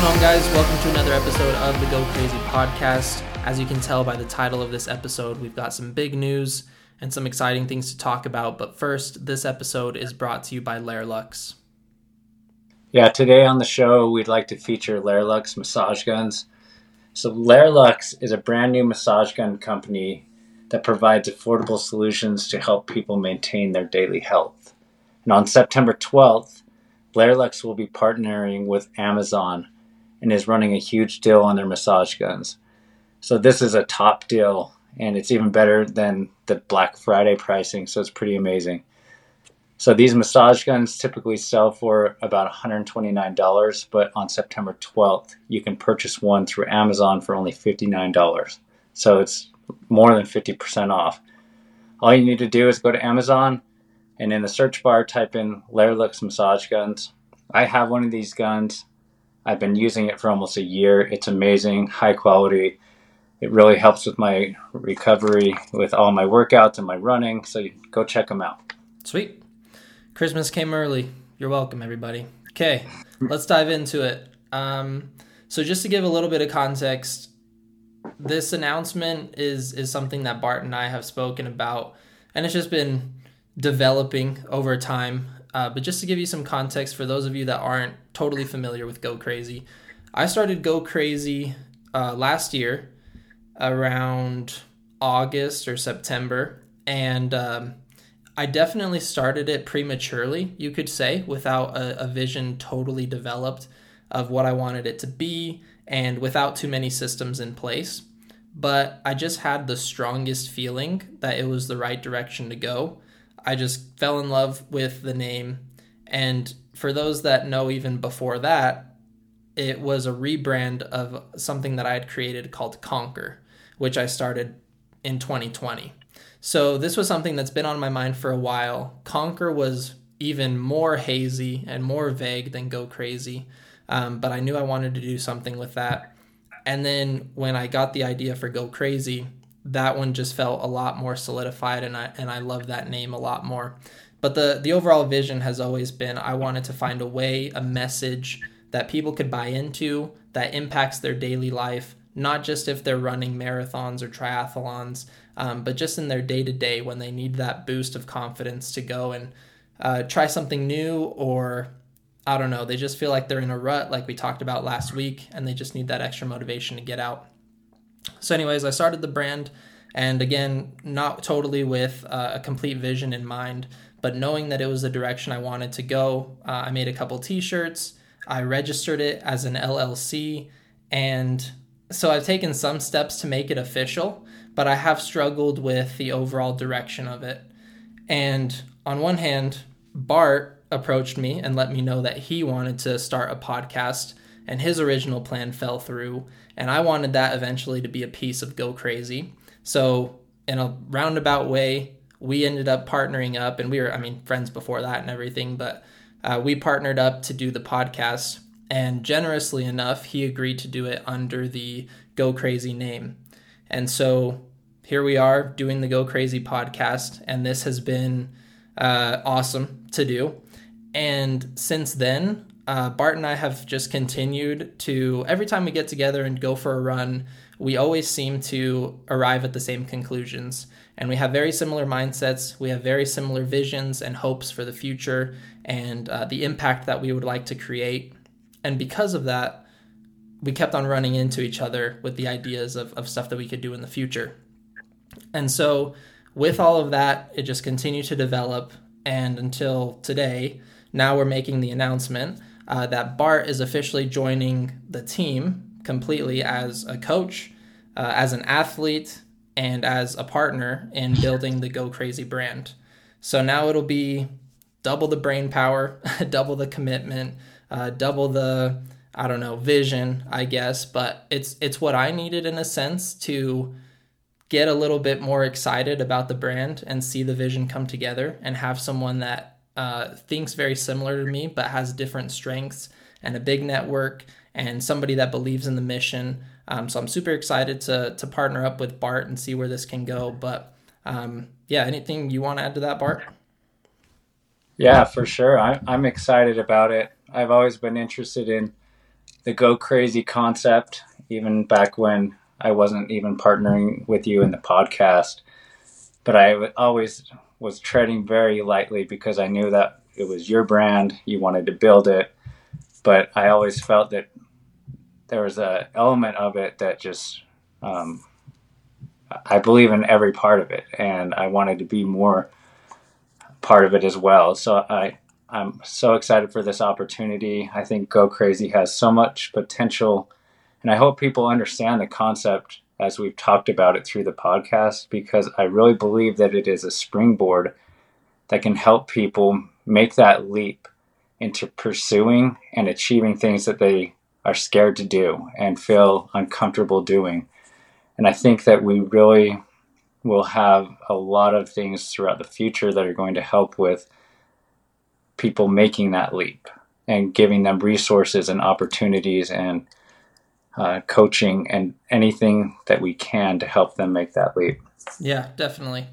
going on, guys? Welcome to another episode of the Go Crazy podcast. As you can tell by the title of this episode, we've got some big news and some exciting things to talk about. But first, this episode is brought to you by Lairlux. Yeah, today on the show, we'd like to feature Lairlux massage guns. So, Lairlux is a brand new massage gun company that provides affordable solutions to help people maintain their daily health. And on September 12th, Lairlux will be partnering with Amazon and is running a huge deal on their massage guns. So this is a top deal and it's even better than the Black Friday pricing, so it's pretty amazing. So these massage guns typically sell for about $129, but on September 12th, you can purchase one through Amazon for only $59. So it's more than 50% off. All you need to do is go to Amazon and in the search bar type in Lairlux massage guns. I have one of these guns. I've been using it for almost a year. It's amazing, high quality. It really helps with my recovery with all my workouts and my running. So go check them out. Sweet. Christmas came early. You're welcome, everybody. Okay, let's dive into it. Um, so, just to give a little bit of context, this announcement is is something that Bart and I have spoken about, and it's just been developing over time. Uh, but just to give you some context for those of you that aren't totally familiar with Go Crazy, I started Go Crazy uh, last year around August or September, and um, I definitely started it prematurely, you could say, without a, a vision totally developed of what I wanted it to be and without too many systems in place. But I just had the strongest feeling that it was the right direction to go. I just fell in love with the name. And for those that know, even before that, it was a rebrand of something that I had created called Conquer, which I started in 2020. So this was something that's been on my mind for a while. Conquer was even more hazy and more vague than Go Crazy, um, but I knew I wanted to do something with that. And then when I got the idea for Go Crazy, that one just felt a lot more solidified and I and I love that name a lot more. But the the overall vision has always been I wanted to find a way, a message that people could buy into that impacts their daily life, not just if they're running marathons or triathlons, um, but just in their day to day when they need that boost of confidence to go and uh, try something new or I don't know, they just feel like they're in a rut, like we talked about last week, and they just need that extra motivation to get out. So, anyways, I started the brand, and again, not totally with uh, a complete vision in mind, but knowing that it was the direction I wanted to go. Uh, I made a couple t shirts, I registered it as an LLC, and so I've taken some steps to make it official, but I have struggled with the overall direction of it. And on one hand, Bart approached me and let me know that he wanted to start a podcast and his original plan fell through and I wanted that eventually to be a piece of Go Crazy. So, in a roundabout way, we ended up partnering up, and we were, I mean, friends before that and everything, but uh, we partnered up to do the podcast. And generously enough, he agreed to do it under the Go Crazy name. And so here we are doing the Go Crazy podcast, and this has been uh, awesome to do. And since then, uh, Bart and I have just continued to every time we get together and go for a run, we always seem to arrive at the same conclusions. And we have very similar mindsets, we have very similar visions and hopes for the future and uh, the impact that we would like to create. And because of that, we kept on running into each other with the ideas of, of stuff that we could do in the future. And so, with all of that, it just continued to develop. And until today, now we're making the announcement uh, that Bart is officially joining the team completely as a coach, uh, as an athlete, and as a partner in building the Go Crazy brand. So now it'll be double the brain power, double the commitment, uh, double the I don't know vision, I guess. But it's it's what I needed in a sense to get a little bit more excited about the brand and see the vision come together and have someone that uh, thinks very similar to me, but has different strengths and a big network and somebody that believes in the mission. Um, so I'm super excited to to partner up with Bart and see where this can go. But um, yeah, anything you want to add to that, Bart? Yeah, for sure. I, I'm excited about it. I've always been interested in the Go Crazy concept, even back when I wasn't even partnering with you in the podcast. But I always was treading very lightly because I knew that it was your brand, you wanted to build it. But I always felt that there was a element of it that just um, I believe in every part of it, and I wanted to be more part of it as well. So I I'm so excited for this opportunity. I think Go Crazy has so much potential, and I hope people understand the concept as we've talked about it through the podcast because I really believe that it is a springboard that can help people make that leap into pursuing and achieving things that they are scared to do and feel uncomfortable doing. And I think that we really will have a lot of things throughout the future that are going to help with people making that leap and giving them resources and opportunities and uh, coaching and anything that we can to help them make that leap. Yeah, definitely.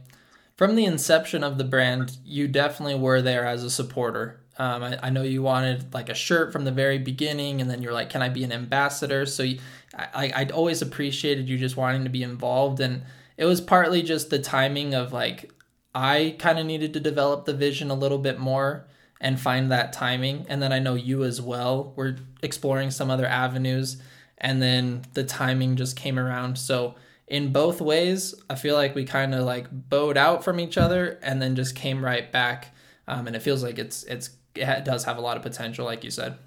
From the inception of the brand, you definitely were there as a supporter. Um, I, I, know you wanted like a shirt from the very beginning, and then you're like, "Can I be an ambassador?" So you, I, I'd always appreciated you just wanting to be involved, and it was partly just the timing of like I kind of needed to develop the vision a little bit more and find that timing, and then I know you as well. We're exploring some other avenues, and then the timing just came around. So in both ways, I feel like we kind of like bowed out from each other, and then just came right back. Um, and it feels like it's it's it does have a lot of potential, like you said.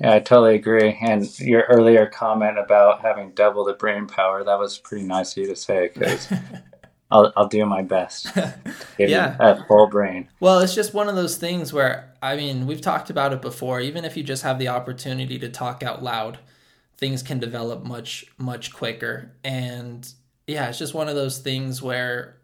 Yeah, I totally agree. And your earlier comment about having double the brain power, that was pretty nice of you to say because I'll, I'll do my best. yeah. A full brain. Well, it's just one of those things where, I mean, we've talked about it before. Even if you just have the opportunity to talk out loud, things can develop much, much quicker. And yeah, it's just one of those things where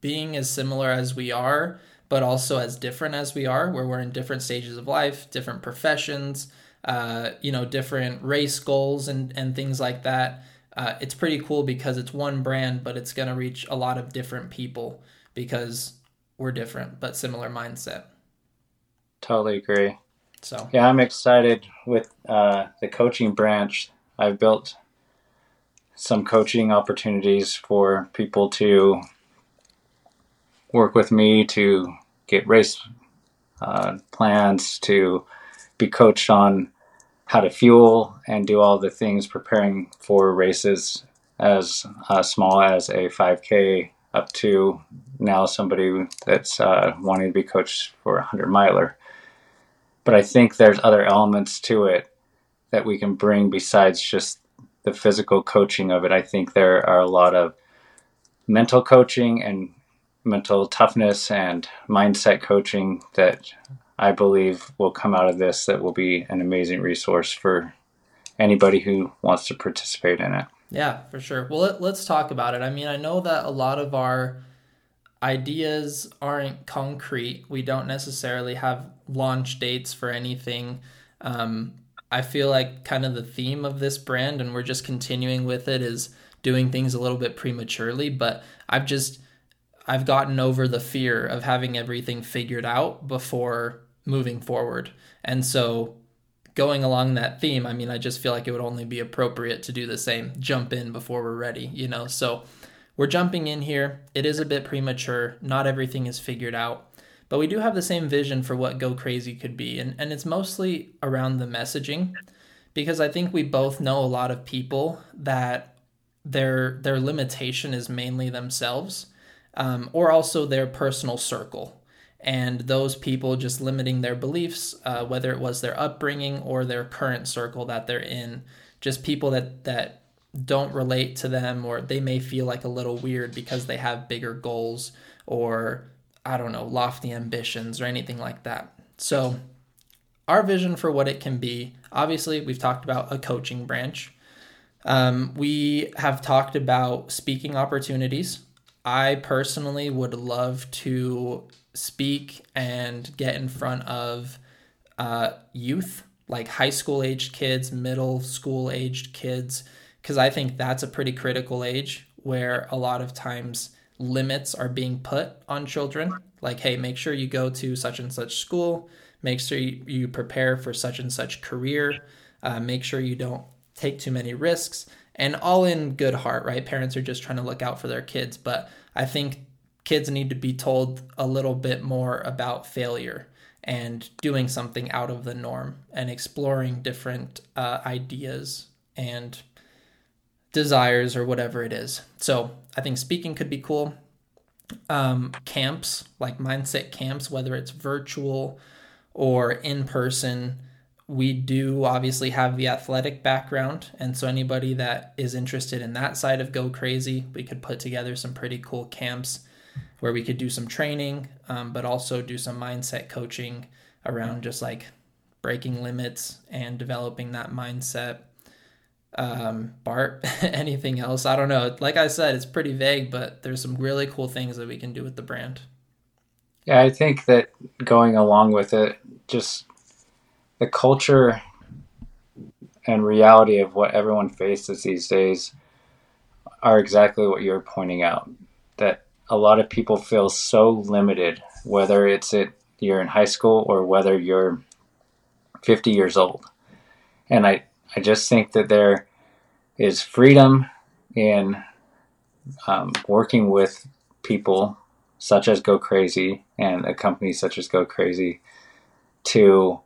being as similar as we are, but also as different as we are, where we're in different stages of life, different professions, uh, you know, different race goals and, and things like that. Uh, it's pretty cool because it's one brand, but it's going to reach a lot of different people because we're different, but similar mindset. Totally agree. So, yeah, I'm excited with uh, the coaching branch. I've built some coaching opportunities for people to work with me to get race uh, plans, to be coached on how to fuel and do all the things preparing for races as uh, small as a 5K up to now somebody that's uh, wanting to be coached for a 100 miler. But I think there's other elements to it that we can bring besides just the physical coaching of it. I think there are a lot of mental coaching and mental toughness and mindset coaching that I believe will come out of this that will be an amazing resource for anybody who wants to participate in it. Yeah, for sure. Well, let, us talk about it. I mean, I know that a lot of our ideas aren't concrete. We don't necessarily have launch dates for anything. Um, I feel like kind of the theme of this brand, and we're just continuing with it, is doing things a little bit prematurely. But I've just I've gotten over the fear of having everything figured out before moving forward. And so going along that theme, I mean, I just feel like it would only be appropriate to do the same, jump in before we're ready, you know? So we're jumping in here. It is a bit premature. Not everything is figured out. But we do have the same vision for what Go Crazy could be. And, and it's mostly around the messaging because I think we both know a lot of people that their their limitation is mainly themselves um, or also their personal circle. And those people just limiting their beliefs, uh, whether it was their upbringing or their current circle that they're in, just people that, that don't relate to them or they may feel like a little weird because they have bigger goals or, I don't know, lofty ambitions or anything like that. So, our vision for what it can be obviously, we've talked about a coaching branch. Um, we have talked about speaking opportunities. I personally would love to speak and get in front of uh, youth, like high school aged kids, middle school aged kids, because I think that's a pretty critical age where a lot of times limits are being put on children. Like, hey, make sure you go to such and such school, make sure you, prepare for such and such career. Uh, make sure you don't take too many risks and all in good heart, right? Parents are just trying to look out for their kids. But I think kids need to be told a little bit more about failure and doing something out of the norm and exploring different uh, ideas and desires or whatever it is. So I think speaking could be cool. Um, camps, like mindset camps, whether it's virtual or in person, we do obviously have the athletic background. And so anybody that is interested in that side of Go Crazy, we could put together some pretty cool camps where we could do some training, um, but also do some mindset coaching around just like breaking limits and developing that mindset. Um, Bart, anything else? I don't know. Like I said, it's pretty vague, but there's some really cool things that we can do with the brand. Yeah, I think that going along with it, just the culture and reality of what everyone faces these days are exactly what you're pointing out. That a lot of people feel so limited, whether it's it you're in high school or whether you're 50 years old. And I, I just think that there is freedom in um, working with people such as Go Crazy and a company such as Go Crazy to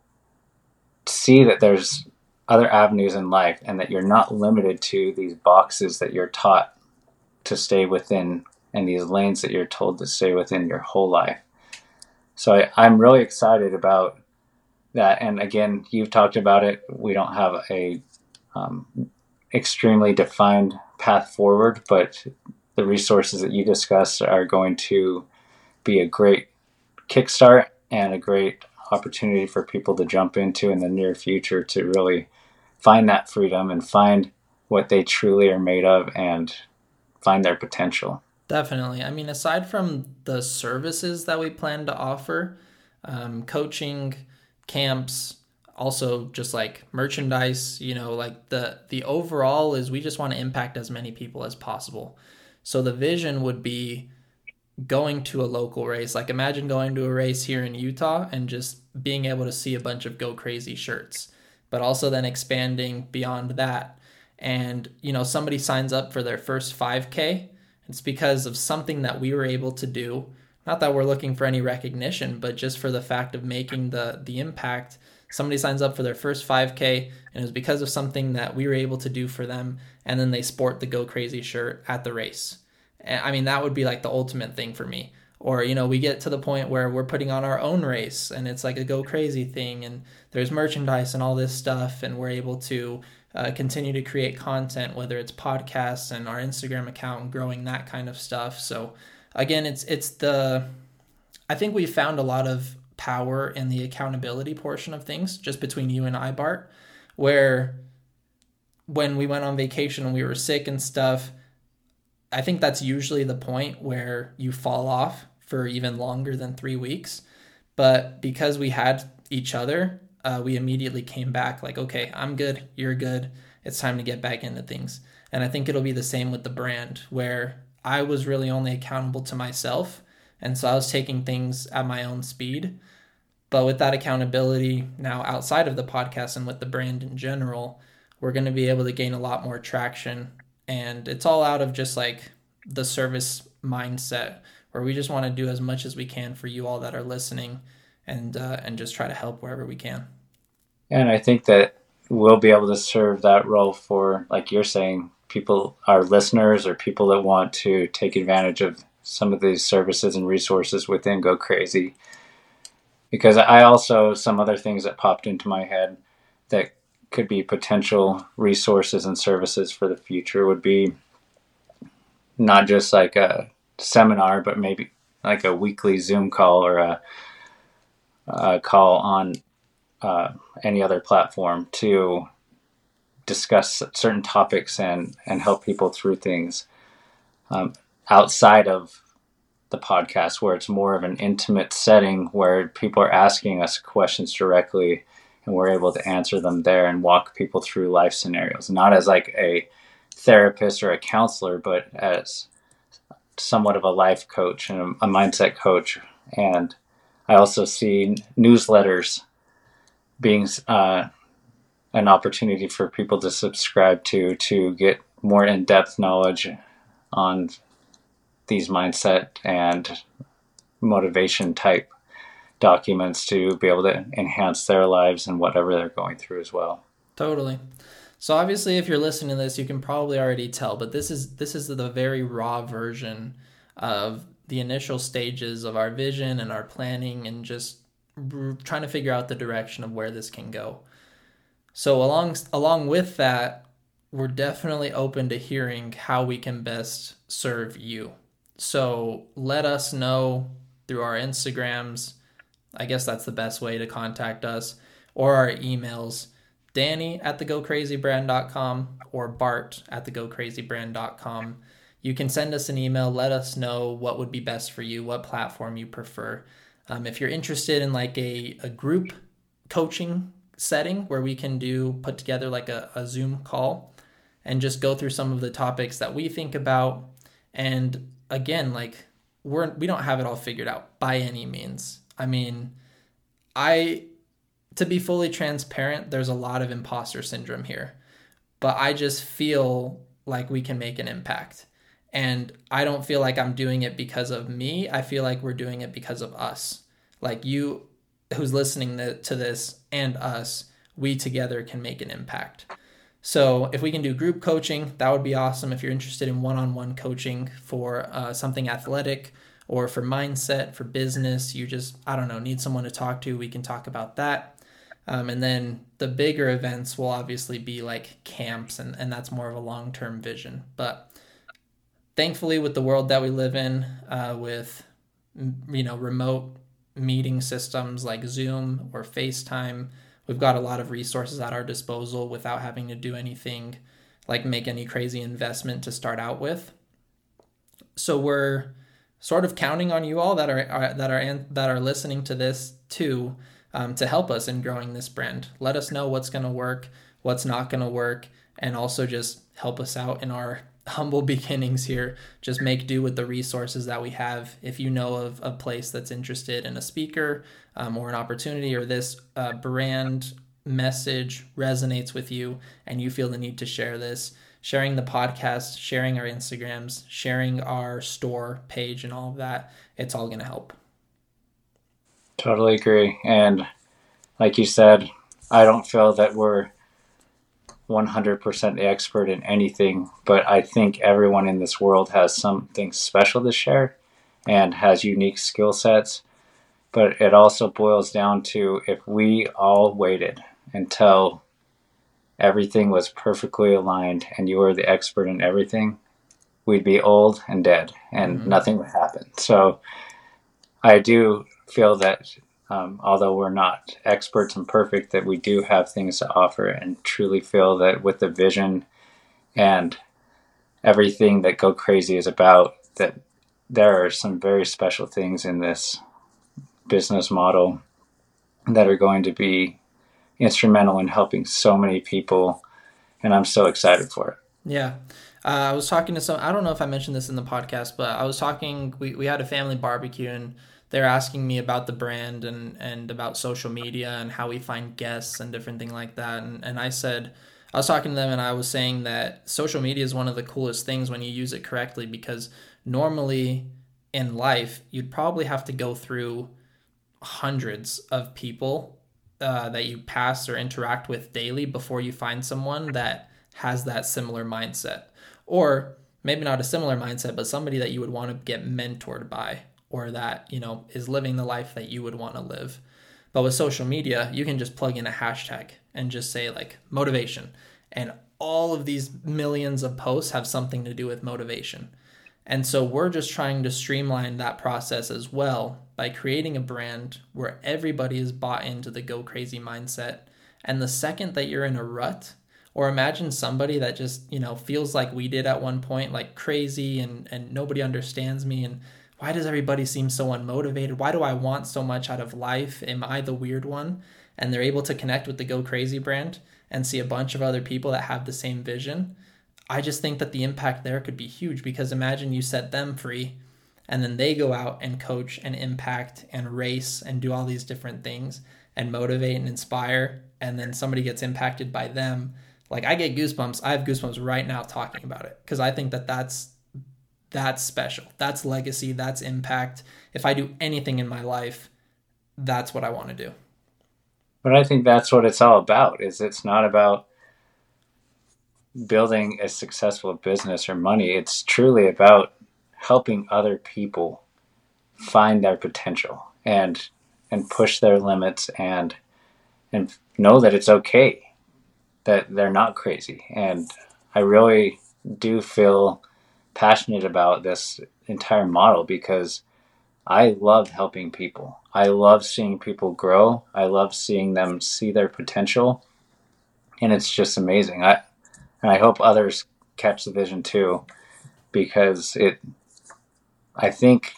see that there's other avenues in life and that you're not limited to these boxes that you're taught to stay within and these lanes that you're told to stay within your whole life. So I, I'm really excited about that. And again, you've talked about it. We don't have a um, extremely defined path forward, but the resources that you discussed are going to be a great kickstart and a great opportunity for people to jump into in the near future to really find that freedom and find what they truly are made of and find their potential. Definitely. I mean, aside from the services that we plan to offer, um, coaching, camps, also just like merchandise, you know, like the the overall is we just want to impact as many people as possible. So the vision would be going to a local race. Like imagine going to a race here in Utah and just being able to see a bunch of go crazy shirts, but also then expanding beyond that. And you know, somebody signs up for their first 5k, it's because of something that we were able to do. Not that we're looking for any recognition, but just for the fact of making the the impact. Somebody signs up for their first 5k and it was because of something that we were able to do for them and then they sport the go crazy shirt at the race I mean, that would be like the ultimate thing for me. Or, you know, we get to the point where we're putting on our own race and it's like a go crazy thing and there's merchandise and all this stuff and we're able to uh, continue to create content, whether it's podcasts and our Instagram account and growing that kind of stuff. So again, it's, it's the, I think we found a lot of power in the accountability portion of things just between you and I, Bart, where when we went on vacation and we were sick and stuff, I think that's usually the point where you fall off for even longer than three weeks. But because we had each other, uh, we immediately came back like, okay, I'm good, you're good. It's time to get back into things. And I think it'll be the same with the brand, where I was really only accountable to myself. And so I was taking things at my own speed. But with that accountability now outside of the podcast and with the brand in general, we're going to be able to gain a lot more traction and it's all out of just like the service mindset where we just want to do as much as we can for you all that are listening and uh, and just try to help wherever we can. And i think that we'll be able to serve that role for like you're saying people our listeners or people that want to take advantage of some of these services and resources within go crazy. Because i also some other things that popped into my head that could be potential resources and services for the future would be not just like a seminar, but maybe like a weekly Zoom call or a, a call on uh, any other platform to discuss certain topics and, and help people through things um, outside of the podcast, where it's more of an intimate setting where people are asking us questions directly and we're able to answer them there and walk people through life scenarios, not as like a therapist or a counselor, but as somewhat of a life coach and a mindset coach. And I also see newsletters being uh, an opportunity for people to subscribe to to get more in-depth knowledge on these mindset and motivation type documents to be able to enhance their lives and whatever they're going through as well. Totally. So obviously if you're listening to this you can probably already tell but this is this is the very raw version of the initial stages of our vision and our planning and just trying to figure out the direction of where this can go. So along along with that, we're definitely open to hearing how we can best serve you. So let us know through our Instagrams. I guess that's the best way to contact us or our emails. Danny at thegocrazybrand.com or Bart at thegocrazybrand.com. You can send us an email. Let us know what would be best for you, what platform you prefer. Um, if you're interested in like a, a group coaching setting where we can do put together like a, a Zoom call and just go through some of the topics that we think about. And again, like we're we don't have it all figured out by any means. I mean, I to be fully transparent, there's a lot of imposter syndrome here. But I just feel like we can make an impact. And I don't feel like I'm doing it because of me. I feel like we're doing it because of us. Like you who's listening to this and us, we together can make an impact. So if we can do group coaching, that would be awesome. If you're interested in one-on-one coaching for uh, something athletic or for mindset, for business, you just I don't know need someone to talk to. We can talk about that. Um, and then the bigger events will obviously be like camps, and, and that's more of a long term vision. But thankfully, with the world that we live in, uh, with you know remote meeting systems like Zoom or FaceTime. We've got a lot of resources at our disposal without having to do anything like make any crazy investment to start out with. So we're sort of counting on you all that are, are that are that are listening to this too um, to help us in growing this brand. Let us know what's going to work, what's not going to work, and also just help us out in our humble beginnings here. Just make do with the resources that we have. If you know of a place that's interested in a speaker um, or an opportunity, or this uh, brand message resonates with you and you feel the need to share this, sharing the podcast, sharing our Instagrams, sharing our store page, and all of that, it's all going to help. Totally agree. And like you said, I don't feel that we're 100% the expert in anything, but I think everyone in this world has something special to share and has unique skill sets. But it also boils down to if we all waited until everything was perfectly aligned and you were the expert in everything, we'd be old and dead and mm-hmm. nothing would happen. So I do feel that um, although we're not experts and perfect, that we do have things to offer and truly feel that with the vision and everything that Go Crazy is about, that there are some very special things in this business model that are going to be instrumental in helping so many people. And I'm so excited for it. Yeah. Uh, I was talking to some, I don't know if I mentioned this in the podcast, but I was talking, we, we had a family barbecue and they're asking me about the brand and and about social media and how we find guests and different thing like that. And, and i said i was talking to them and i was saying that social media is one of the coolest things when you use it correctly because normally in life you'd probably have to go through hundreds of people uh, that you pass or interact with daily before you find someone that has that similar mindset. Or maybe not a similar mindset but somebody that you would want to get mentored by or that, you know, is living the life that you would want to live. But with social media, you can just plug in a hashtag and just say like motivation. And all of these millions of posts have something to do with motivation. And so we're just trying to streamline that process as well by creating a brand where everybody is bought into the go crazy mindset. And the second that you're in a rut, or imagine somebody that just, you know, feels like we did at one point, like crazy and, and nobody understands me and why does everybody seem so unmotivated? Why do I want so much out of life? Am I the weird one? And they're able to connect with the Go Crazy brand and see a bunch of other people that have the same vision. I just think that the impact there could be huge because imagine you set them free and then they go out and coach and impact and race and do all these different things. and motivate and inspire, and then somebody gets impacted by them, like I get goosebumps. I have goosebumps right now talking about it because I think that that's that's special. That's legacy. That's impact. If I do anything in my life, that's what I want to do. But I think that's what it's all about. Is it's not about building a successful business or money. It's truly about helping other people find their potential and and push their limits and and know that it's okay that they're not crazy and i really do feel passionate about this entire model because i love helping people. I love seeing people grow. I love seeing them see their potential. And it's just amazing. I and i hope others catch the vision too because it i think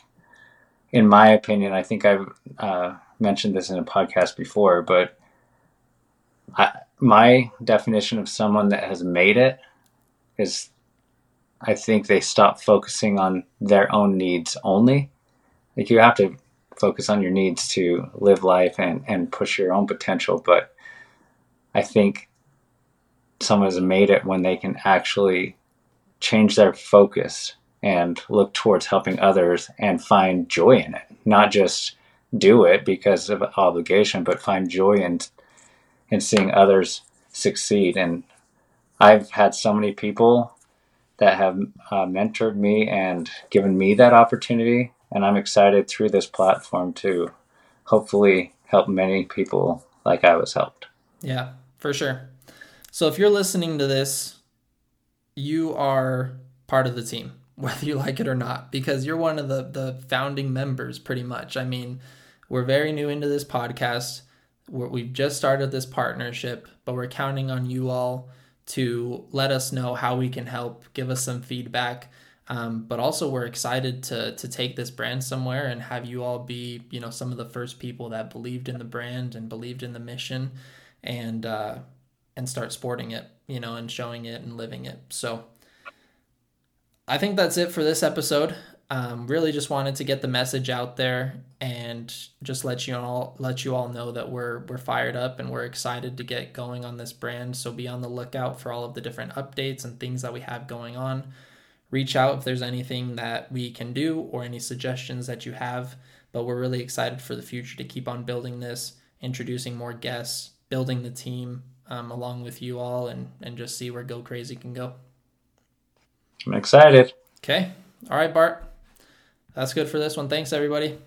in my opinion, I think I've uh, mentioned this in a podcast before, but I, my definition of someone that has made it is I think they stop focusing on their own needs only. Like you have to focus on your needs to live life and, and push your own potential. But I think someone has made it when they can actually change their focus and look towards helping others and find joy in it, not just do it because of obligation, but find joy in in seeing others succeed. And I've had so many people that have uh, mentored me and given me that opportunity, and I'm excited through this platform to hopefully help many people like I was helped. Yeah, for sure. So if you're listening to this, you are part of the team whether you like it or not, because you're one of the the founding members, pretty much. I mean, we're very new into this podcast. We're, we've just started this partnership, but we're counting on you all to let us know how we can help, give us some feedback. Um, but also, we're excited to to take this brand somewhere and have you all be, you know, some of the first people that believed in the brand and believed in the mission, and uh, and start sporting it, you know, and showing it and living it. So I think that's it for this episode. Um, really just wanted to get the message out there and just let you all let you all know that we're we're fired up and we're excited to get going on this brand. So be on the lookout for all of the different updates and things that we have going on. Reach out if there's anything that we can do or any suggestions that you have. But we're really excited for the future to keep on building this, introducing more guests, building the team um, along with you all, and and just see where Go Crazy can go. I'm excited. Okay. All right, Bart. That's good for this one. Thanks, everybody.